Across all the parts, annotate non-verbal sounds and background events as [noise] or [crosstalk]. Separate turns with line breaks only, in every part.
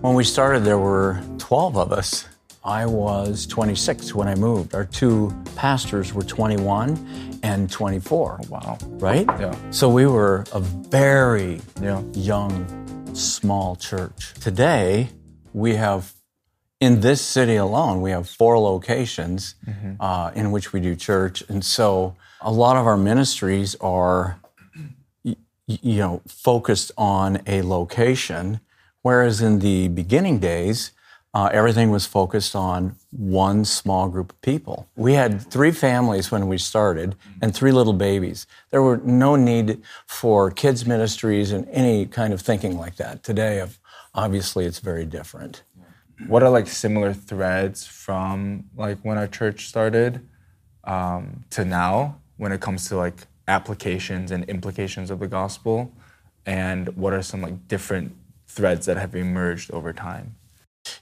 When we started, there were 12 of us. I was 26 when I moved. Our two pastors were 21 and 24.
Wow.
Right?
Yeah.
So we were a very
Yeah.
young, small church. Today, we have, in this city alone, we have four locations uh, in which we do church. And so a lot of our ministries are, you know, focused on a location, whereas in the beginning days, uh, everything was focused on one small group of people. We had three families when we started and three little babies. There were no need for kids ministries and any kind of thinking like that. Today, obviously, it's very different.
What are like similar threads from like when our church started um, to now when it comes to like applications and implications of the gospel? And what are some like different threads that have emerged over time?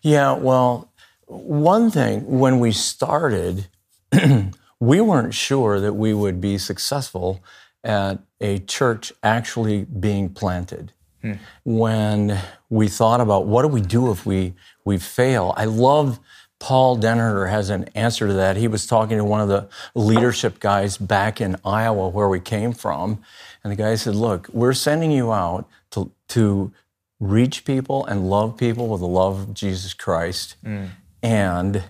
Yeah, well, one thing, when we started, [clears throat] we weren't sure that we would be successful at a church actually being planted. Hmm. When we thought about what do we do if we, we fail, I love Paul Dennerter has an answer to that. He was talking to one of the leadership guys back in Iowa where we came from. And the guy said, Look, we're sending you out to, to reach people and love people with the love of Jesus Christ. Mm. And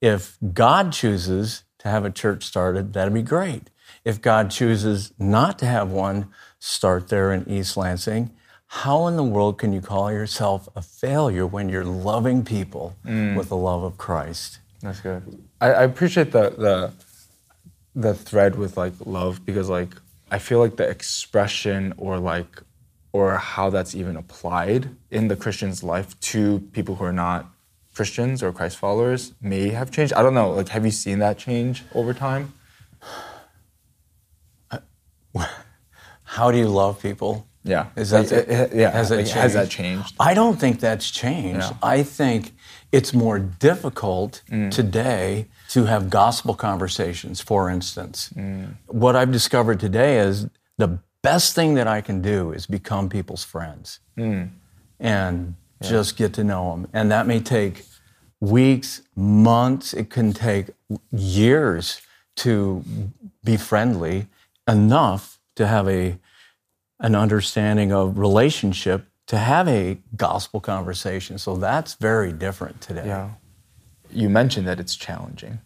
if God chooses to have a church started, that'd be great. If God chooses not to have one start there in East Lansing, how in the world can you call yourself a failure when you're loving people mm. with the love of Christ?
That's good. I, I appreciate the the the thread with like love because like I feel like the expression or like or how that's even applied in the Christian's life to people who are not Christians or Christ followers may have changed. I don't know. Like, have you seen that change over time? [sighs]
How do you love people?
Yeah.
Is that
it- it- yeah.
Has,
like, has that
changed? I don't think that's changed.
Yeah.
I think it's more difficult
Mm.
today to have gospel conversations, for instance.
Mm.
What I've discovered today is the best thing that I can do is become people's friends
Mm.
and just get to know them. And that may take weeks, months, it can take years to be friendly enough to have a an understanding of relationship to have a gospel conversation. So that's very different today.
Yeah. You mentioned that it's challenging.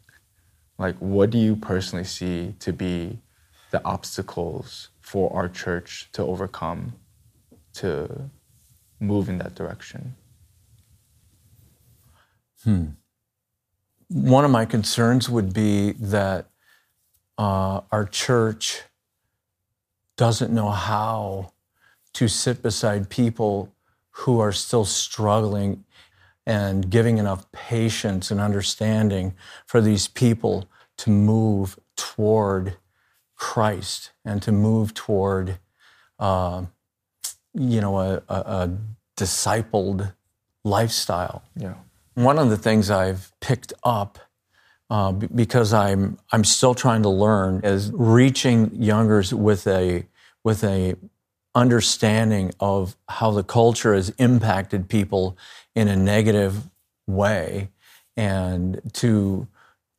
Like, what do you personally see to be the obstacles for our church to overcome to move in that direction?
One of my concerns would be that uh, our church doesn't know how to sit beside people who are still struggling and giving enough patience and understanding for these people to move toward Christ and to move toward, uh, you know, a, a, a discipled lifestyle.
Yeah.
One of the things I've picked up uh, b- because I'm I'm still trying to learn is reaching youngers with a with a understanding of how the culture has impacted people in a negative way, and to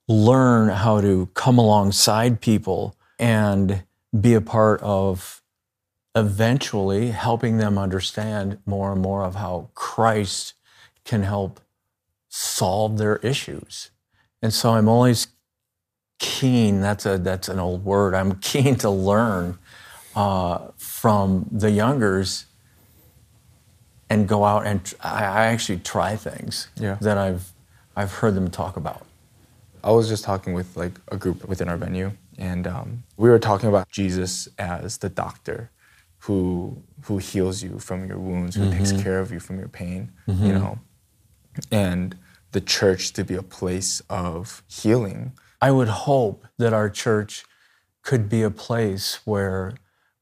learn how to come alongside people and be a part of eventually helping them understand more and more of how Christ can help solve their issues. And so I'm always keen, that's, a, that's an old word, I'm [laughs] keen to learn uh, from the youngers and go out and tr- I, I actually try things
Yeah.
that I've, I've heard them talk about.
I was just talking with like a group within our venue, and um, we were talking about Jesus as the doctor who who heals you from your wounds, who takes care of you from your pain, you know, and the church to be a place of healing.
I would hope that our church could be a place where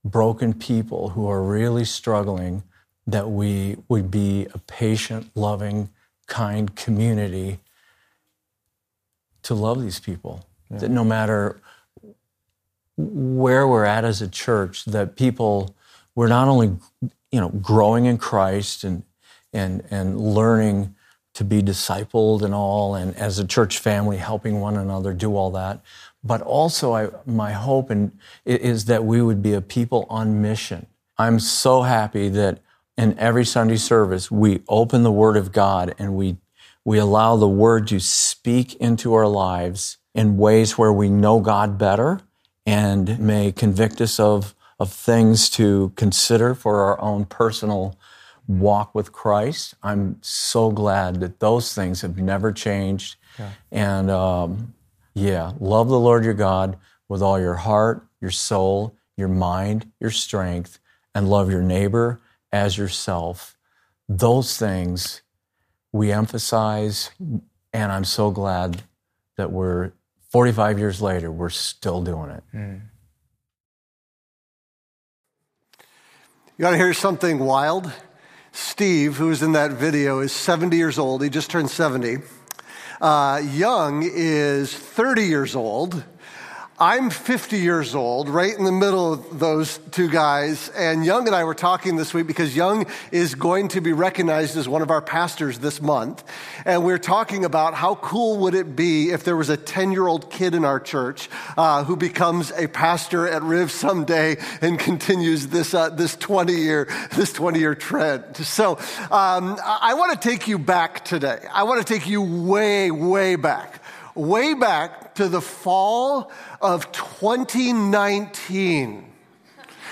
broken people who are really struggling, that we would be a patient, loving, kind community to love these people. That no matter where we're at as a church, that people, we're not only you know, growing in Christ and, and, and learning to be discipled and all, and as a church family, helping one another do all that. But also, I, my hope and, is that we would be a people on mission. I'm so happy that in every Sunday service, we open the Word of God and we, we allow the Word to speak into our lives in ways where we know God better and may convict us of, of things to consider for our own personal walk with Christ. I'm so glad that those things have never changed. Yeah. And um, yeah, love the Lord your God with all your heart, your soul, your mind, your strength, and love your neighbor as yourself. Those things we emphasize, and I'm so glad that we're 45 years later, we're still doing it. Mm.
You got to hear something wild? Steve, who's in that video, is 70 years old. He just turned 70. Uh, Young is 30 years old. I'm 50 years old, right in the middle of those two guys. And Young and I were talking this week because Young is going to be recognized as one of our pastors this month. And we are talking about how cool would it be if there was a 10 year old kid in our church uh, who becomes a pastor at Riv someday and continues this, uh, this 20 year, this 20 year trend. So um, I want to take you back today. I want to take you way, way back way back to the fall of 2019.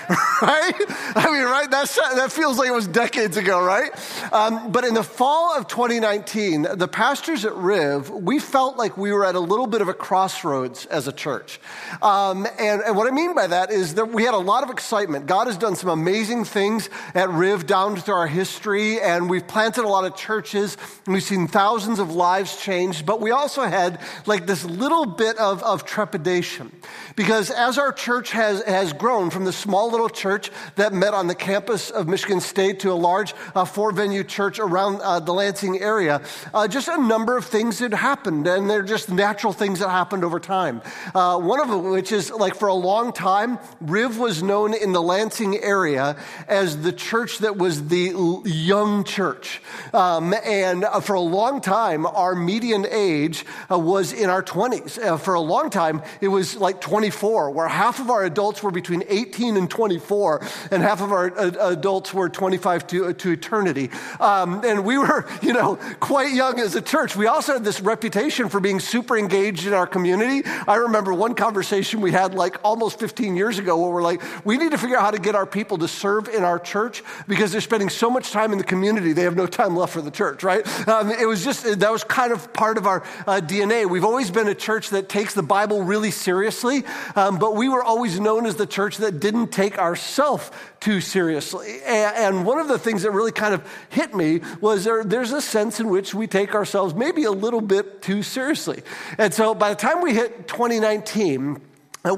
[laughs] right? I mean, right? That's, that feels like it was decades ago, right? Um, but in the fall of 2019, the pastors at Riv, we felt like we were at a little bit of a crossroads as a church. Um, and, and, what I mean by that is that we had a lot of excitement. God has done some amazing things at Riv down through our history, and we've planted a lot of churches, and we've seen thousands of lives changed. But we also had like this little bit of, of trepidation. Because as our church has, has grown from the small little church that met on the campus of Michigan State to a large uh, four venue church around uh, the Lansing area, uh, just a number of things had happened, and they're just natural things that happened over time. Uh, one of them, which is like for a long time, Riv was known in the Lansing area as the church that was the young church. Um, and uh, for a long time, our median age uh, was in our 20s. for a long time, it was like 20. 24, where half of our adults were between 18 and 24, and half of our uh, adults were 25 to, to eternity. Um, and we were, [laughs] you know, quite young as a church. We also had this reputation for being super engaged in our community. I remember one conversation we had like almost 15 years ago where we're like, we need to figure out how to get our people to serve in our church because they're spending so much time in the community, they have no time left for the church, right? Um, it was just, that was kind of part of our uh, DNA. We've always been a church that takes the Bible really seriously. Um, but we were always known as the church that didn't take ourselves too seriously. And, and, one of the things that really kind of hit me was there, there's a sense in which we take ourselves maybe a little bit too seriously. And so by the time we hit 2019, uh,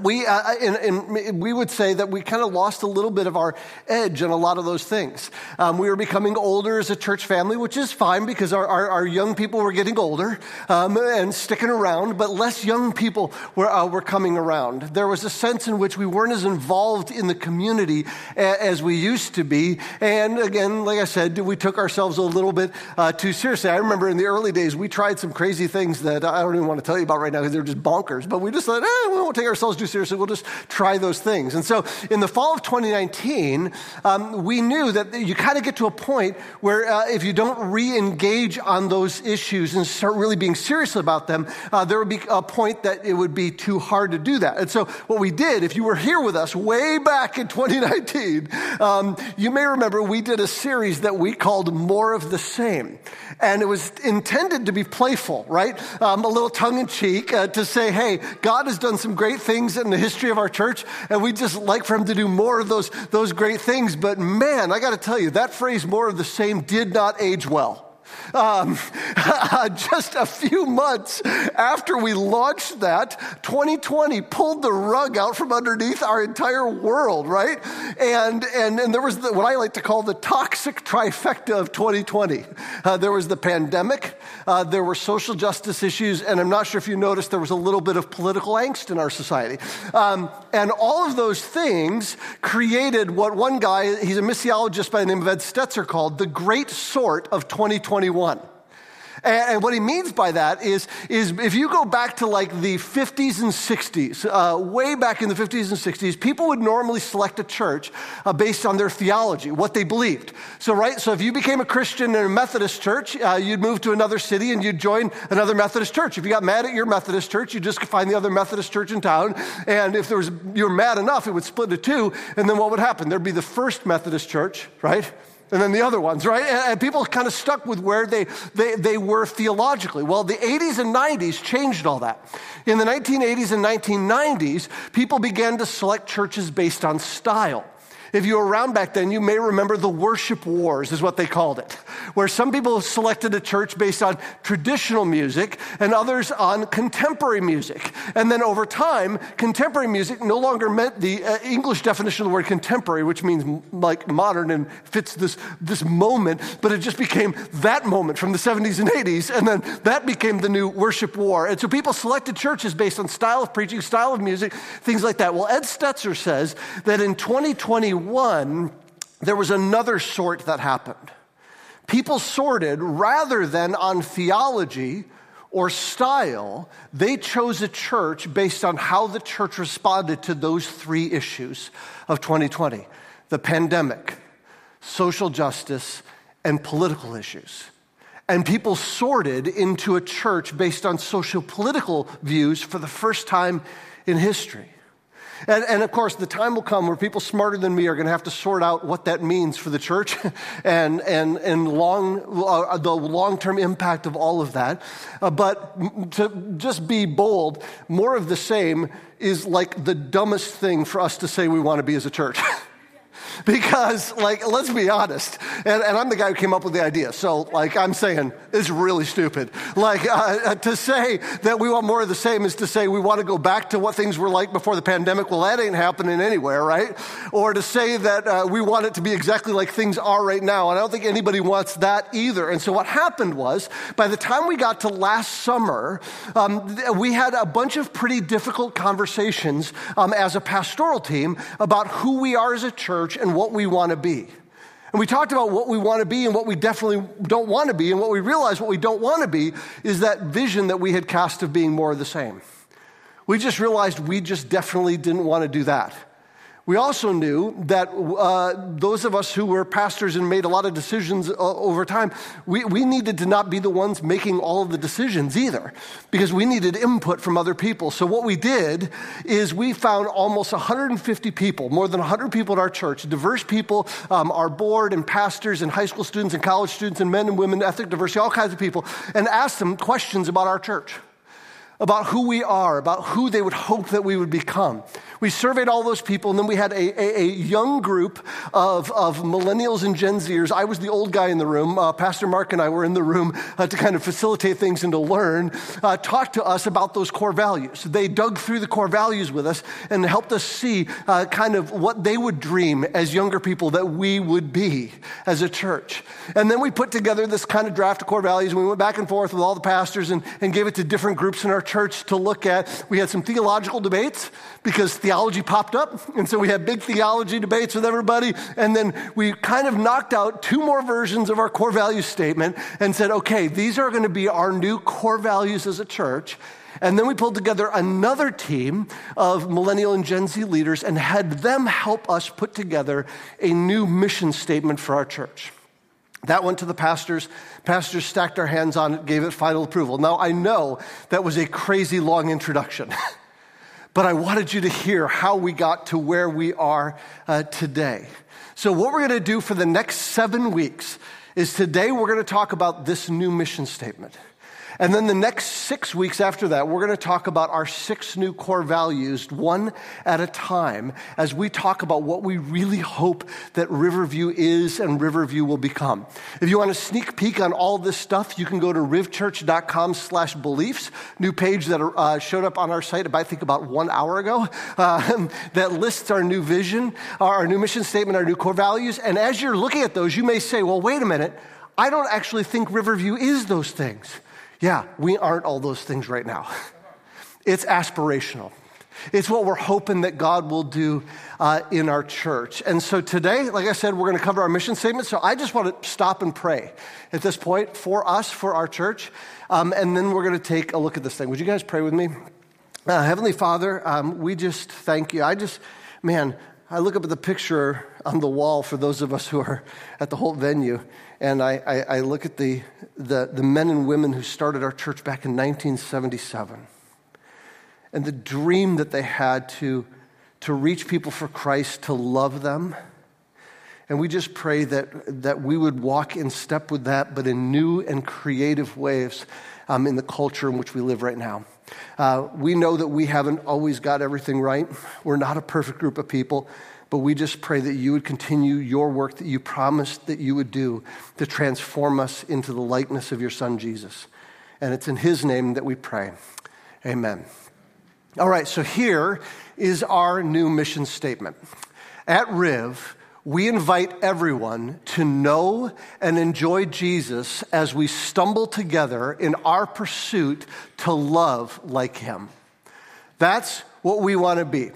we, uh, and, and, we would say that we kind of lost a little bit of our edge on a lot of those things. Um, we were becoming older as a church family, which is fine because our, our, our young people were getting older um, and sticking around, but less young people were, uh, were coming around. There was a sense in which we weren't as involved in the community as we used to be. And again, like I said, we took ourselves a little bit uh, too seriously. I remember in the early days, we tried some crazy things that I don't even want to tell you about right now because they're just bonkers, but we just thought, eh, we won't take ourselves too seriously. We'll just try those things. And so in the fall of 2019, um, we knew that you kind of get to a point where uh, if you don't re engage on those issues and start really being serious about them, uh, there would be a point that it would be too hard to do that. And so what we did, if you were here with us way back in 2019, um, you may remember we did a series that we called More of the Same. And it was intended to be playful, right? Um, a little tongue in cheek uh, to say, hey, God has done some great things things in the history of our church, and we'd just like for him to do more of those, those great things. But man, I got to tell you, that phrase, more of the same, did not age well. Um, [laughs] just a few months after we launched that, 2020 pulled the rug out from underneath our entire world, right? And, and, and there was the, what I like to call the toxic trifecta of 2020. Uh, there was the pandemic, uh, there were social justice issues, and I'm not sure if you noticed there was a little bit of political angst in our society. Um, and all of those things created what one guy, he's a missiologist by the name of Ed Stetzer, called the great sort of 2021. And, what he means by that is, is if you go back to like the 50s and 60s, uh, way back in the 50s and 60s, people would normally select a church uh, based on their theology, what they believed. So, right, so if you became a Christian in a Methodist church, uh, you'd move to another city and you'd join another Methodist church. If you got mad at your Methodist church, you'd just find the other Methodist church in town. And if there was, you were mad enough, it would split into two. And then what would happen? There'd be the first Methodist church, right? And then the other ones, right? And, people kind of stuck with where they, they, they were theologically. Well, the 80s and 90s changed all that. In the 1980s and 1990s, people began to select churches based on style. If you were around back then, you may remember the worship wars, is what they called it, where some people selected a church based on traditional music and others on contemporary music. And then over time, contemporary music no longer meant the uh, English definition of the word contemporary, which means like modern and fits this, this moment, but it just became that moment from the 70s and 80s. And then that became the new worship war. And so people selected churches based on style of preaching, style of music, things like that. Well, Ed Stetzer says that in 2021, one, there was another sort that happened. People sorted rather than on theology or style, they chose a church based on how the church responded to those three issues of 2020 the pandemic, social justice, and political issues. And people sorted into a church based on social political views for the first time in history. And, and, of course, the time will come where people smarter than me are going to have to sort out what that means for the church [laughs] and, and, and long, uh, the long term impact of all of that. Uh, but to just be bold, more of the same is like the dumbest thing for us to say we want to be as a church. [laughs] [laughs] because, like, let's be honest, and, and, I'm the guy who came up with the idea. So, like, I'm saying it's really stupid. Like, uh, uh, to say that we want more of the same is to say we want to go back to what things were like before the pandemic. Well, that ain't happening anywhere, right? Or to say that uh, we want it to be exactly like things are right now. And I don't think anybody wants that either. And so, what happened was, by the time we got to last summer, um, we had a bunch of pretty difficult conversations um, as a pastoral team about who we are as a church and what we want to be. And we talked about what we want to be and what we definitely don't want to be. And what we realized what we don't want to be is that vision that we had cast of being more of the same. We just realized we just definitely didn't want to do that. We also knew that uh, those of us who were pastors and made a lot of decisions uh, over time, we, we needed to not be the ones making all of the decisions either, because we needed input from other people. So, what we did is we found almost 150 people, more than 100 people at our church, diverse people, um, our board and pastors and high school students and college students and men and women, ethnic diversity, all kinds of people, and asked them questions about our church about who we are, about who they would hope that we would become. We surveyed all those people, and then we had a, a, a young group of, of millennials and Gen Zers. I was the old guy in the room. Uh, Pastor Mark and I were in the room uh, to kind of facilitate things and to learn, uh, talk to us about those core values. They dug through the core values with us and helped us see uh, kind of what they would dream as younger people that we would be as a church. And then we put together this kind of draft of core values, and we went back and forth with all the pastors and, and gave it to different groups in our church to look at. We had some theological debates because theology popped up. And so we had big theology debates with everybody. And then we kind of knocked out two more versions of our core value statement and said, okay, these are going to be our new core values as a church. And then we pulled together another team of millennial and Gen Z leaders and had them help us put together a new mission statement for our church. That went to the pastors. Pastors stacked our hands on it, gave it final approval. Now, I know that was a crazy long introduction, [laughs] but I wanted you to hear how we got to where we are uh, today. So, what we're going to do for the next seven weeks is today we're going to talk about this new mission statement. And then the next six weeks after that, we're going to talk about our six new core values, one at a time, as we talk about what we really hope that Riverview is and Riverview will become. If you want a sneak peek on all this stuff, you can go to rivchurch.com slash beliefs, new page that uh, showed up on our site, I think about one hour ago, uh, [laughs] that lists our new vision, our new mission statement, our new core values. And as you're looking at those, you may say, well, wait a minute, I don't actually think Riverview is those things. Yeah, we aren't all those things right now. [laughs] It's aspirational. It's what we're hoping that God will do uh, in our church. And so today, like I said, we're going to cover our mission statement. So I just want to stop and pray at this point for us, for our church. Um, and then we're going to take a look at this thing. Would you guys pray with me? Uh, Heavenly Father, um, we just thank you. I just, man, I look up at the picture on the wall for those of us who are at the whole venue, and I, I, I look at the, the, the men and women who started our church back in 1977 and the dream that they had to, to reach people for Christ, to love them. And we just pray that, that we would walk in step with that, but in new and creative ways um, in the culture in which we live right now. Uh, we know that we haven't always got everything right. We're not a perfect group of people. But we just pray that you would continue your work that you promised that you would do to transform us into the likeness of your Son, Jesus. And it's in his name that we pray. Amen. All right, so here is our new mission statement. At Riv, we invite everyone to know and enjoy Jesus as we stumble together in our pursuit to love like him. That's what we want to be.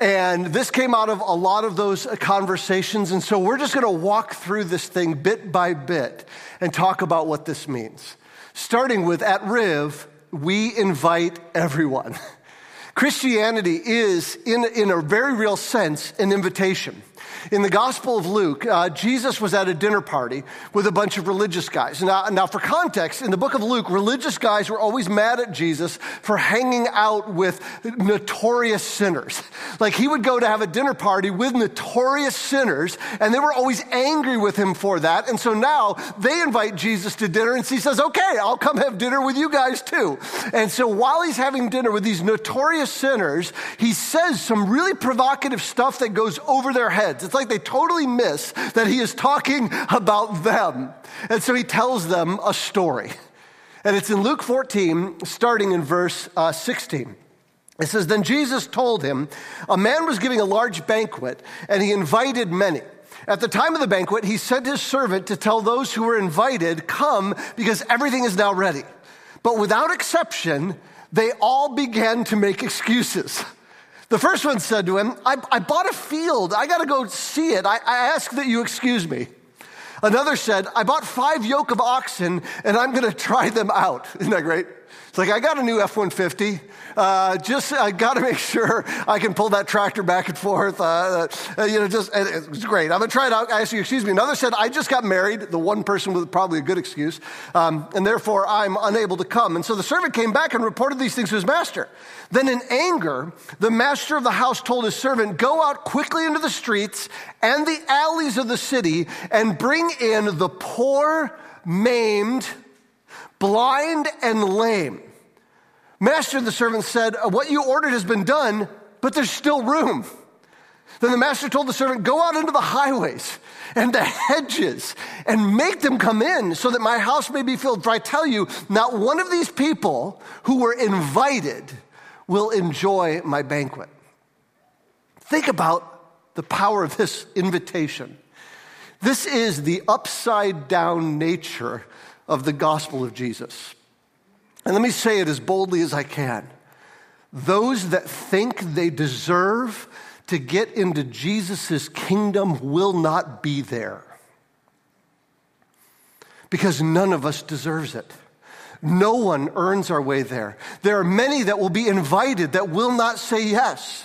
And this came out of a lot of those conversations. And so we're just going to walk through this thing bit by bit and talk about what this means. Starting with at Riv, we invite everyone. [laughs] Christianity is, in, in a very real sense, an invitation. In the Gospel of Luke, uh, Jesus was at a dinner party with a bunch of religious guys. Now, now, for context, in the book of Luke, religious guys were always mad at Jesus for hanging out with notorious sinners. Like he would go to have a dinner party with notorious sinners, and they were always angry with him for that. And so now they invite Jesus to dinner, and he says, Okay, I'll come have dinner with you guys too. And so while he's having dinner with these notorious sinners, he says some really provocative stuff that goes over their heads. It's like they totally miss that he is talking about them. And so he tells them a story. And it's in Luke 14, starting in verse uh, 16. It says, Then Jesus told him, A man was giving a large banquet, and he invited many. At the time of the banquet, he sent his servant to tell those who were invited, Come, because everything is now ready. But without exception, they all began to make excuses. The first one said to him, I, I bought a field. I got to go see it. I, I ask that you excuse me. Another said, I bought five yoke of oxen and I'm going to try them out. [laughs] Isn't that great? It's like, I got a new F 150. Uh, just, I got to [laughs] make sure I can pull that tractor back and forth. Uh, uh, you know, just, it's great. I'm going to try it out. I ask you, excuse me. Another said, I just got married. The one person with probably a good excuse. Um, and therefore, I'm unable to come. And so the servant came back and reported these things to his master. Then, in anger, the master of the house told his servant, Go out quickly into the streets and the alleys of the city and bring in the poor, maimed, blind and lame. Master, the servant said, What you ordered has been done, but there's still room. Then the master told the servant, Go out into the highways and the hedges and make them come in so that my house may be filled. For I tell you, not one of these people who were invited will enjoy my banquet. Think about the power of this invitation. This is the upside down nature of the gospel of Jesus. And let me say it as boldly as I can. Those that think they deserve to get into Jesus' kingdom will not be there. Because none of us deserves it. No one earns our way there. There are many that will be invited that will not say yes.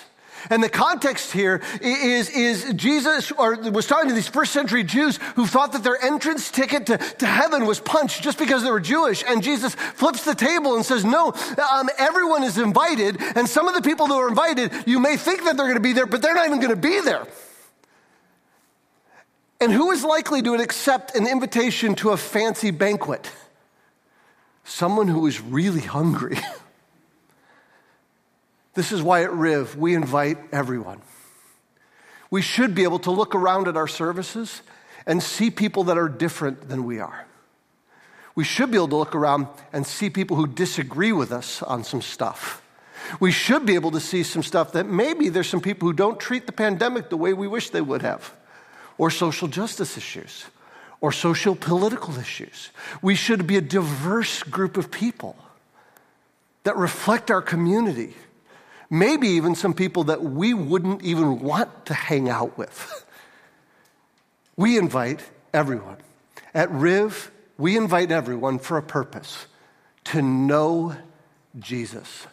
And the context here is, is Jesus or was talking to these first century Jews who thought that their entrance ticket to, to heaven was punched just because they were Jewish. And Jesus flips the table and says, no, um, everyone is invited. And some of the people that are invited, you may think that they're going to be there, but they're not even going to be there. And who is likely to accept an invitation to a fancy banquet? someone who is really hungry. [laughs] this is why at Riv, we invite everyone. We should be able to look around at our services and see people that are different than we are. We should be able to look around and see people who disagree with us on some stuff. We should be able to see some stuff that maybe there's some people who don't treat the pandemic the way we wish they would have, or social justice issues, or social political issues. We should be a diverse group of people that reflect our community. Maybe even some people that we wouldn't even want to hang out with. [laughs] We invite everyone. At Riv, we invite everyone for a purpose to know Jesus.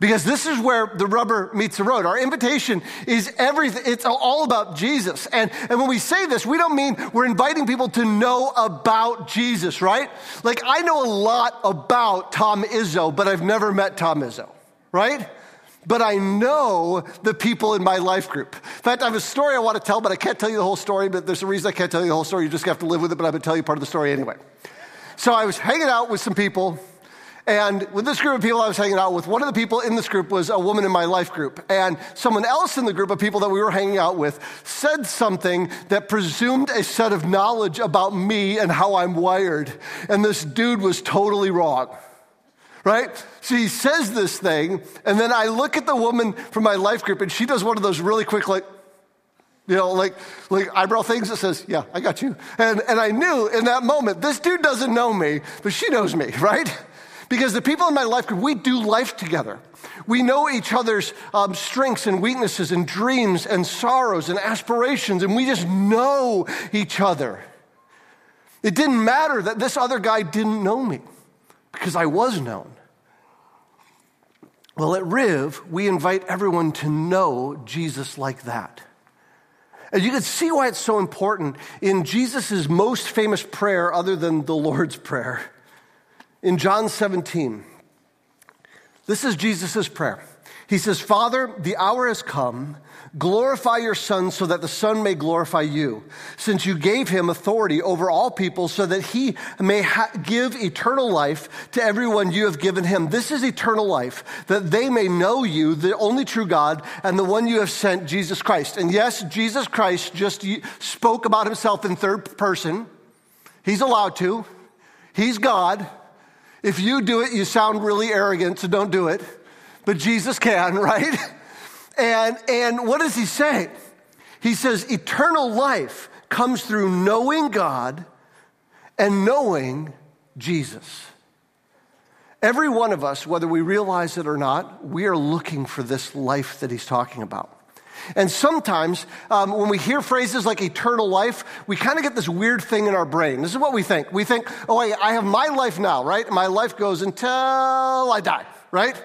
Because this is where the rubber meets the road. Our invitation is everything, it's all about Jesus. And, and when we say this, we don't mean we're inviting people to know about Jesus, right? Like, I know a lot about Tom Izzo, but I've never met Tom Izzo, right? But I know the people in my life group. In fact, I have a story I want to tell, but I can't tell you the whole story, but there's a reason I can't tell you the whole story. You just have to live with it, but I'm going to tell you part of the story anyway. So I was hanging out with some people and with this group of people I was hanging out with, one of the people in this group was a woman in my life group. And someone else in the group of people that we were hanging out with said something that presumed a set of knowledge about me and how I'm wired. And this dude was totally wrong. Right? So he says this thing, and then I look at the woman from my life group, and she does one of those really quick, like, you know, like, like eyebrow things that says, yeah, I got you. And, and I knew in that moment, this dude doesn't know me, but she knows me, [laughs] right? Because the people in my life group, we do life together. We know each other's um, strengths and weaknesses and dreams and sorrows and aspirations, and we just know each other. It didn't matter that this other guy didn't know me because I was known. Well, at Riv, we invite everyone to know Jesus like that. And you can see why it's so important in Jesus' most famous prayer, other than the Lord's Prayer in John 17. This is Jesus' prayer. He says, Father, the hour has come. Glorify your Son so that the Son may glorify you, since you gave him authority over all people so that he may ha- give eternal life to everyone you have given him. This is eternal life, that they may know you, the only true God, and the one you have sent, Jesus Christ. And yes, Jesus Christ just spoke about himself in third person. He's allowed to. He's God. If you do it, you sound really arrogant, so don't do it. But Jesus can, [laughs] right? And, and what does he say? He says, eternal life comes through knowing God and knowing Jesus. Every one of us, whether we realize it or not, we are looking for this life that he's talking about. And sometimes um, when we hear phrases like eternal life, we kind of get this weird thing in our brain. This is what we think. We think, oh, I have my life now, right? My life goes until I die, right?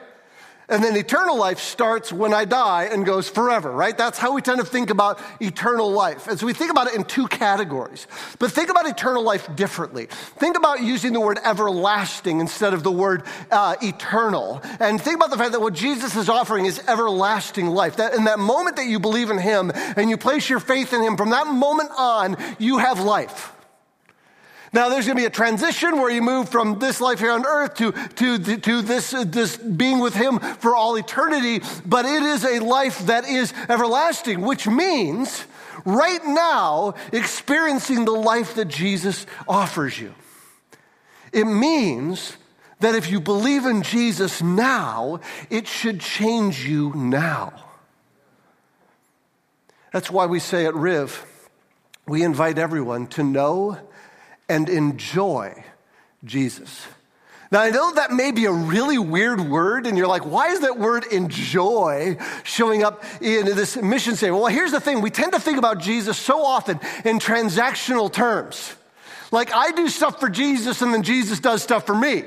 And then eternal life starts when I die and goes forever, right? That's how we tend to think about eternal life. And so we think about it in two categories. But think about eternal life differently. Think about using the word everlasting instead of the word uh, eternal. And think about the fact that what Jesus is offering is everlasting life. That in that moment that you believe in Him and you place your faith in Him, from that moment on, you have life. Now, there's going to be a transition where you move from this life here on earth to, to, to this, this being with Him for all eternity, but it is a life that is everlasting, which means right now experiencing the life that Jesus offers you. It means that if you believe in Jesus now, it should change you now. That's why we say at Riv, we invite everyone to know and enjoy Jesus. Now, I know that may be a really weird word, and you're like, why is that word enjoy showing up in this mission statement? Well, here's the thing we tend to think about Jesus so often in transactional terms. Like, I do stuff for Jesus, and then Jesus does stuff for me.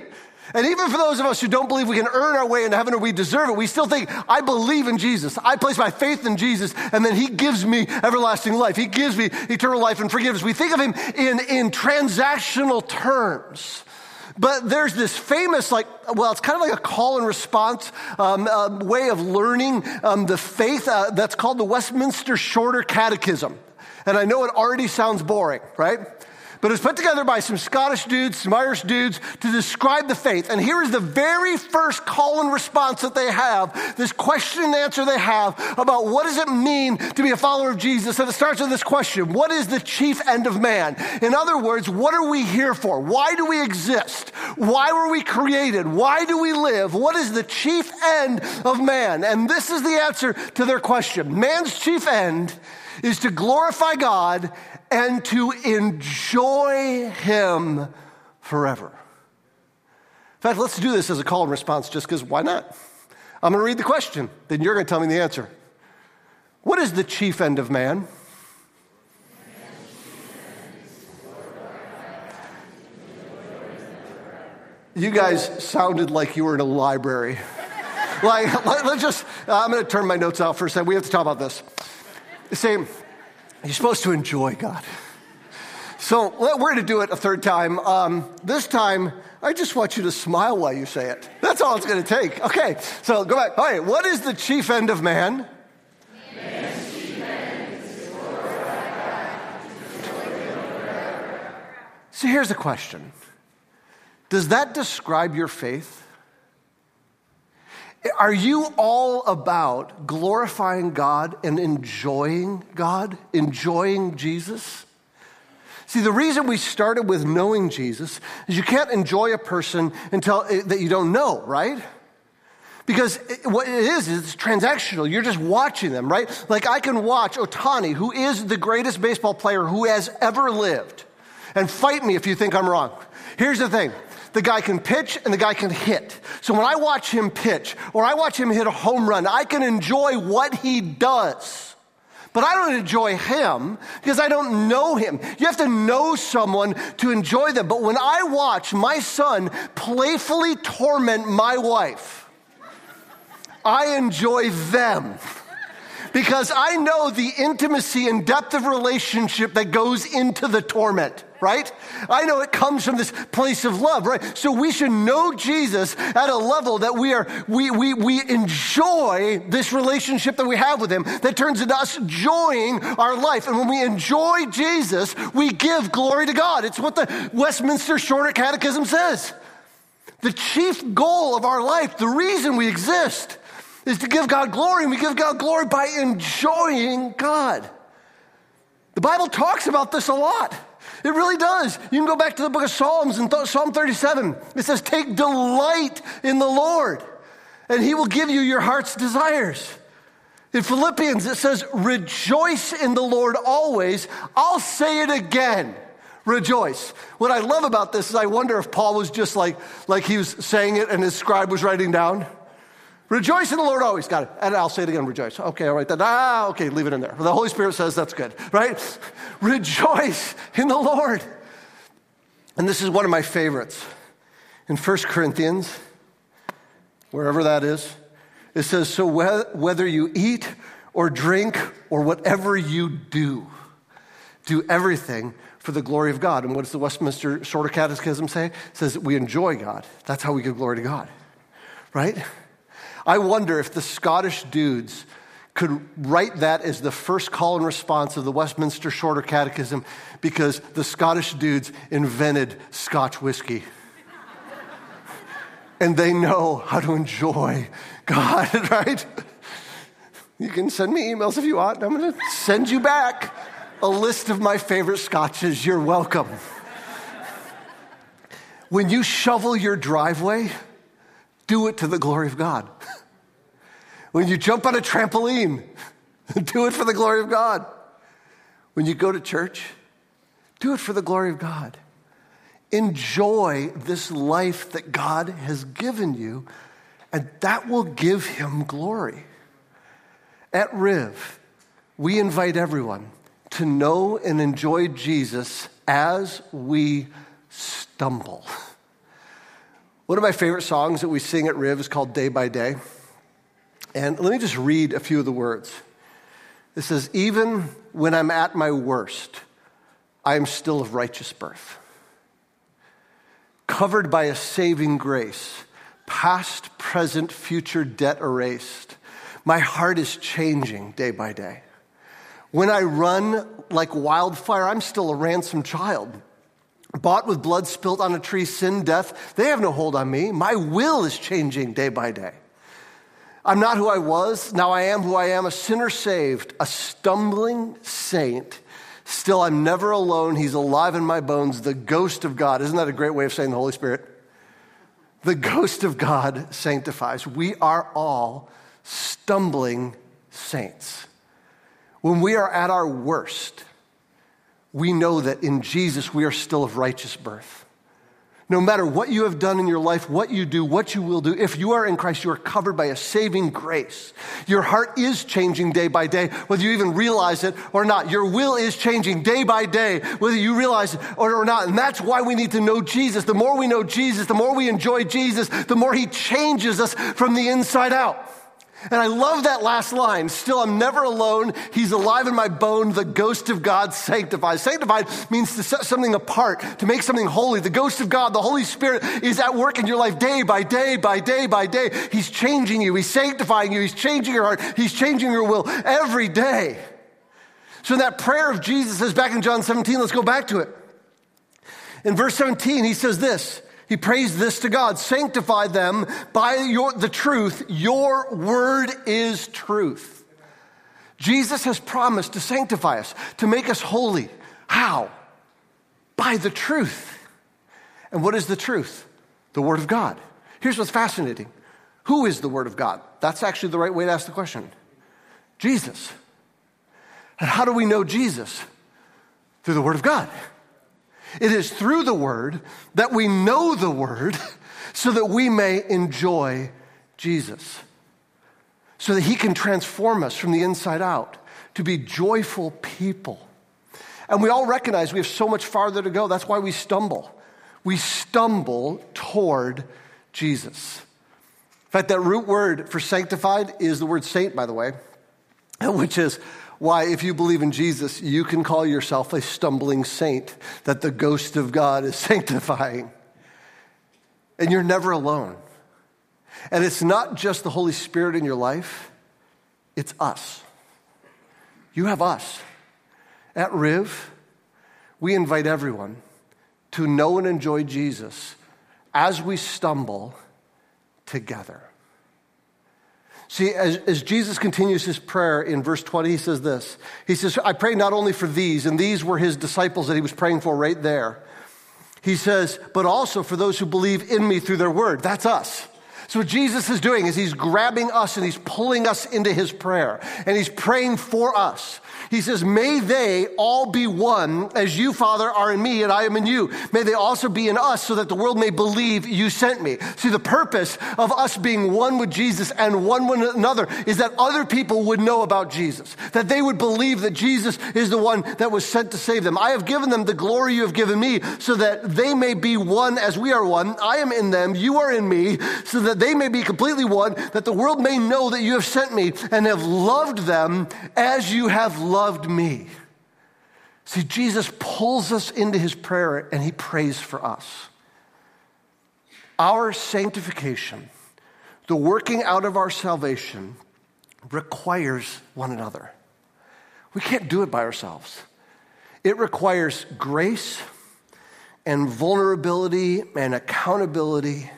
And even for those of us who don't believe we can earn our way into heaven or we deserve it, we still think, I believe in Jesus. I place my faith in Jesus, and then He gives me everlasting life. He gives me eternal life and forgiveness. We think of Him in, in transactional terms. But there's this famous, like, well, it's kind of like a call and response um, uh, way of learning um, the faith uh, that's called the Westminster Shorter Catechism. And I know it already sounds boring, right? But it was put together by some Scottish dudes, some Irish dudes to describe the faith. And here is the very first call and response that they have, this question and answer they have about what does it mean to be a follower of Jesus. And it starts with this question What is the chief end of man? In other words, what are we here for? Why do we exist? Why were we created? Why do we live? What is the chief end of man? And this is the answer to their question. Man's chief end is to glorify God and to enjoy Him forever. In fact, let's do this as a call and response just because why not? I'm going to read the question, then you're going to tell me the answer. What is the chief end of man? You guys sounded like you were in a library. like, [laughs] let, us just, I'm going to turn my notes out for a second. We have to talk about this. Say, you're supposed to enjoy God. So we're going to do it a third time. Um, this time, I just want you to smile while you say it. That's all it's going to take. Okay, so go back. All right, what is the chief end of man? So here's the question Does that describe your faith? Are you all about glorifying God and enjoying God, enjoying Jesus? See, the reason we started with knowing Jesus is you can't enjoy a person until eh, that you don't know, right? Because what it is, is it's transactional. You're just watching them, right? Like I can watch Otani, who is the greatest baseball player who has ever lived, and fight me if you think I'm wrong. Here's the thing the guy can pitch and the guy can hit. So when I watch him pitch or I watch him hit a home run, I can enjoy what he does. But I don't enjoy him because I don't know him. You have to know someone to enjoy them. But when I watch my son playfully torment my wife, I enjoy them [laughs] because I know the intimacy and depth of relationship that goes into the torment right? I know it comes from this place of love, right? So we should know Jesus at a level that we are, we, we, we enjoy this relationship that we have with him that turns into us enjoying our life. And when we enjoy Jesus, we give glory to God. It's what the Westminster Shorter Catechism says. The chief goal of our life, the reason we exist, is to give God glory, and we give God glory by enjoying God. The Bible talks about this a lot. It really does. You can go back to the book of Psalms and th- Psalm 37. It says, Take delight in the Lord, and he will give you your heart's desires. In Philippians, it says, Rejoice in the Lord always. I'll say it again. Rejoice. What I love about this is I wonder if Paul was just like, like he was saying it and his scribe was writing down. Rejoice in the Lord always. Got it. And I'll say it again, rejoice. Okay, all right. Then, ah, okay, leave it in there. The Holy Spirit says that's good, right? [laughs] rejoice in the Lord. And this is one of my favorites. In 1 Corinthians, wherever that is, it says, So whether you eat or drink or whatever you do, do everything for the glory of God. And what does the Westminster Shorter Catechism say? It says we enjoy God. That's how we give glory to God, right? I wonder if the Scottish dudes could write that as the first call and response of the Westminster Shorter Catechism because the Scottish dudes invented Scotch whiskey. [laughs] and they know how to enjoy God, [laughs] right? You can send me emails if you want. I'm going to send you back a list of my favorite scotches. You're welcome. When you shovel your driveway, do it to the glory of God. When you jump on a trampoline, [laughs] do it for the glory of God. When you go to church, do it for the glory of God. Enjoy this life that God has given you, and that will give Him glory. At Riv, we invite everyone to know and enjoy Jesus as we stumble. [laughs] One of my favorite songs that we sing at Riv is called Day by Day. And let me just read a few of the words. It says, Even when I'm at my worst, I am still of righteous birth, covered by a saving grace, past, present, future debt erased. My heart is changing day by day. When I run like wildfire, I'm still a ransomed child bought with blood spilt on a tree, sin, death, they have no hold on me. My will is changing day by day. I'm not who I was. Now I am who I am, a sinner saved, a stumbling saint. Still, I'm never alone. He's alive in my bones, the ghost of God. Isn't that a great way of saying the Holy Spirit? The ghost of God sanctifies. We are all stumbling saints. When we are at our worst, we know that in Jesus we are still of righteous birth. No matter what you have done in your life, what you do, what you will do, if you are in Christ, you are covered by a saving grace. Your heart is changing day by day, whether you even realize it or not. Your will is changing day by day, whether you realize it or, not. And that's why we need to know Jesus. The more we know Jesus, the more we enjoy Jesus, the more he changes us from the inside out. And I love that last line. Still, I'm never alone. He's alive in my bone. The ghost of God sanctifies. Sanctified means to set something apart, to make something holy. The ghost of God, the Holy Spirit, is at work in your life day by day, by day, by day. He's changing you. He's sanctifying you. He's changing your heart. He's changing your will every day. So that prayer of Jesus is back in John 17. Let's go back to it. In verse 17, he says this. He prays this to God sanctify them by your, the truth. Your word is truth. Jesus has promised to sanctify us, to make us holy. How? By the truth. And what is the truth? The Word of God. Here's what's fascinating Who is the Word of God? That's actually the right way to ask the question Jesus. And how do we know Jesus? Through the Word of God. It is through the Word that we know the Word [laughs] so that we may enjoy Jesus, so that He can transform us from the inside out to be joyful people. And we all recognize we have so much farther to go. That's why we stumble. We stumble toward Jesus. In fact, that root word for sanctified is the word saint, by the way, [laughs] which is why, if you believe in Jesus, you can call yourself a stumbling saint that the ghost of God is [laughs] sanctifying. And you're never alone. And it's not just the Holy Spirit in your life, it's us. You have us. At Riv, we invite everyone to know and enjoy Jesus as we stumble together. See, as, as, Jesus continues his prayer in verse 20, he says this. He says, I pray not only for these, and these were his disciples that he was praying for right there. He says, but also for those who believe in me through their word. That's us. So, what Jesus is doing is he's grabbing us and he's pulling us into his prayer, and he's praying for us. He says, May they all be one as you, Father, are in me and I am in you. May they also be in us so that the world may believe you sent me. See, the purpose of us being one with Jesus and one with another is that other people would know about Jesus, that they would believe that Jesus is the one that was sent to save them. I have given them the glory you have given me so that they may be one as we are one. I am in them, you are in me, so that they may be completely one, that the world may know that you have sent me and have loved them as you have loved loved me. See, Jesus pulls us into his prayer and he prays for us. Our sanctification, the working out of our salvation, requires one another. We can't do it by ourselves. It requires grace and vulnerability and accountability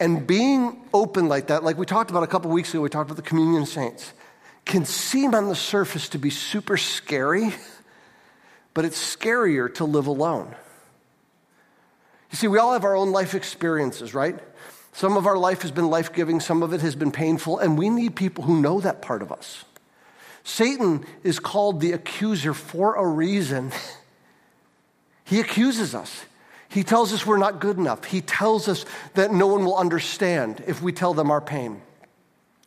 and being open like that, like we talked about a couple weeks ago, we talked about the communion saints can seem on the surface to be super scary, but it's scarier to live alone. You see, we all have our own life experiences, right? Some of our life has been life giving, some of it has been painful, and we need people who know that part of us. Satan is called the accuser for a reason. [laughs] he accuses us. He tells us we're not good enough. He tells us that no one will understand if we tell them our pain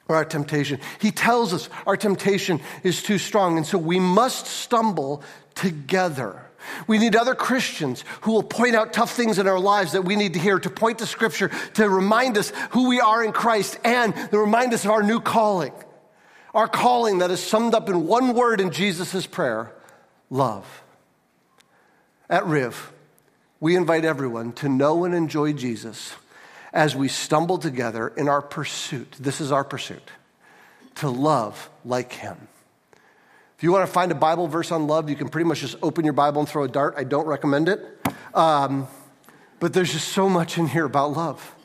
or our temptation. He tells us our temptation is too strong, and so we must stumble together. We need other Christians who will point out tough things in our lives that we need to hear, to point to Scripture, to remind us who we are in Christ, and to remind us of our new calling. Our calling that is summed up in one word in Jesus' prayer love. At Riv, we invite everyone to know and enjoy Jesus as we stumble together in our pursuit. This is our pursuit to love like him. If you want to find a Bible verse on love, you can pretty much just open your Bible and throw a dart. I don't recommend it. Um, but there's just so much in here about love.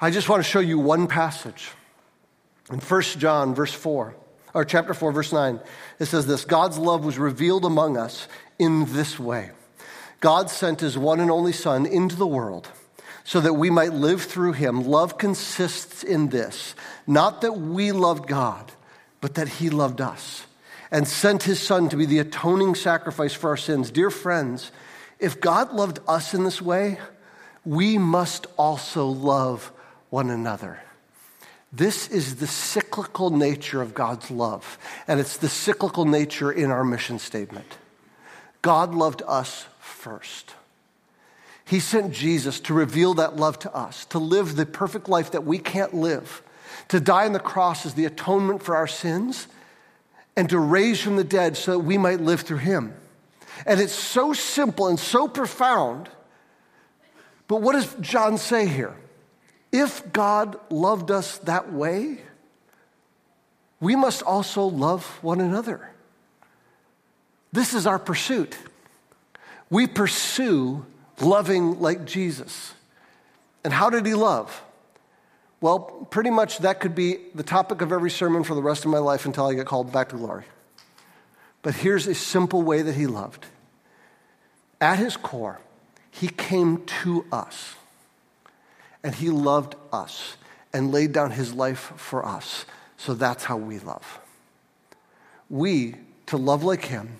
I just want to show you one passage. In 1 John, verse 4, or chapter 4, verse 9, it says this God's love was revealed among us in this way God sent his one and only Son into the world so that we might live through him. Love consists in this not that we loved God, but that he loved us and sent his son to be the atoning sacrifice for our sins. Dear friends, if God loved us in this way, we must also love one another. This is the cyclical nature of God's love, and it's the cyclical nature in our mission statement. God loved us first. He sent Jesus to reveal that love to us, to live the perfect life that we can't live, to die on the cross as the atonement for our sins and to raise from the dead so that we might live through him. And it's so simple and so profound. But what does John say here? If God loved us that way, we must also love one another. This is our pursuit. We pursue loving like Jesus. And how did he love? Well, pretty much that could be the topic of every sermon for the rest of my life until I get called back to glory. But here's a simple way that he loved. At his core, he came to us and he loved us and laid down his life for us. So that's how we love. We, to love like him,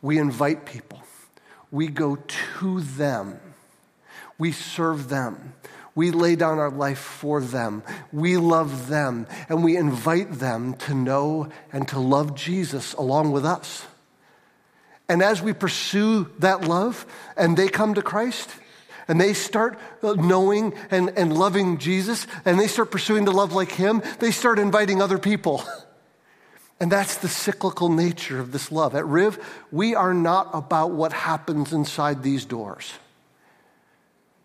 we invite people, we go to them, we serve them. We lay down our life for them. We love them. And we invite them to know and to love Jesus along with us. And as we pursue that love and they come to Christ and they start knowing and, and loving Jesus and they start pursuing to love like Him, they start inviting other people. [laughs] And that's the cyclical nature of this love. At Riv, we are not about what happens inside these doors.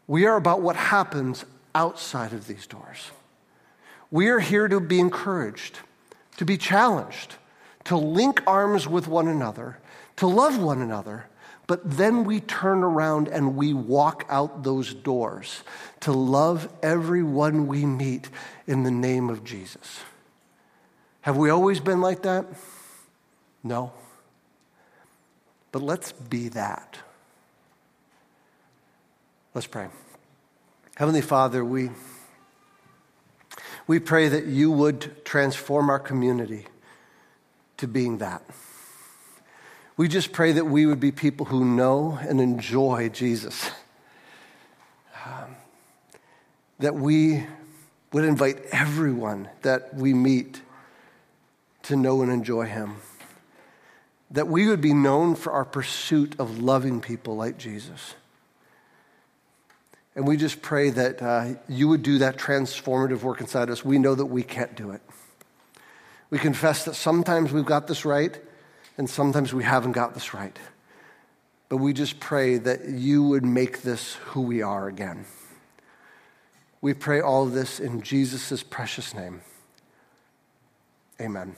We are about what happens outside of these doors. We are here to be encouraged, to be challenged, to link arms with one another, to love one another, but then we turn around and we walk out those doors to love everyone we meet in the name of Jesus. Have we always been like that? No. But let's be that. Let's pray. Heavenly Father, we, we pray that you would transform our community to being that. We just pray that we would be people who know and enjoy Jesus. Um, that we would invite everyone that we meet to know and enjoy him. That we would be known for our pursuit of loving people like Jesus. And we just pray that uh, you would do that transformative work inside us. We know that we can't do it. We confess that sometimes we've got this right and sometimes we haven't got this right. But we just pray that you would make this who we are again. We pray all of this in Jesus' precious name. Amen.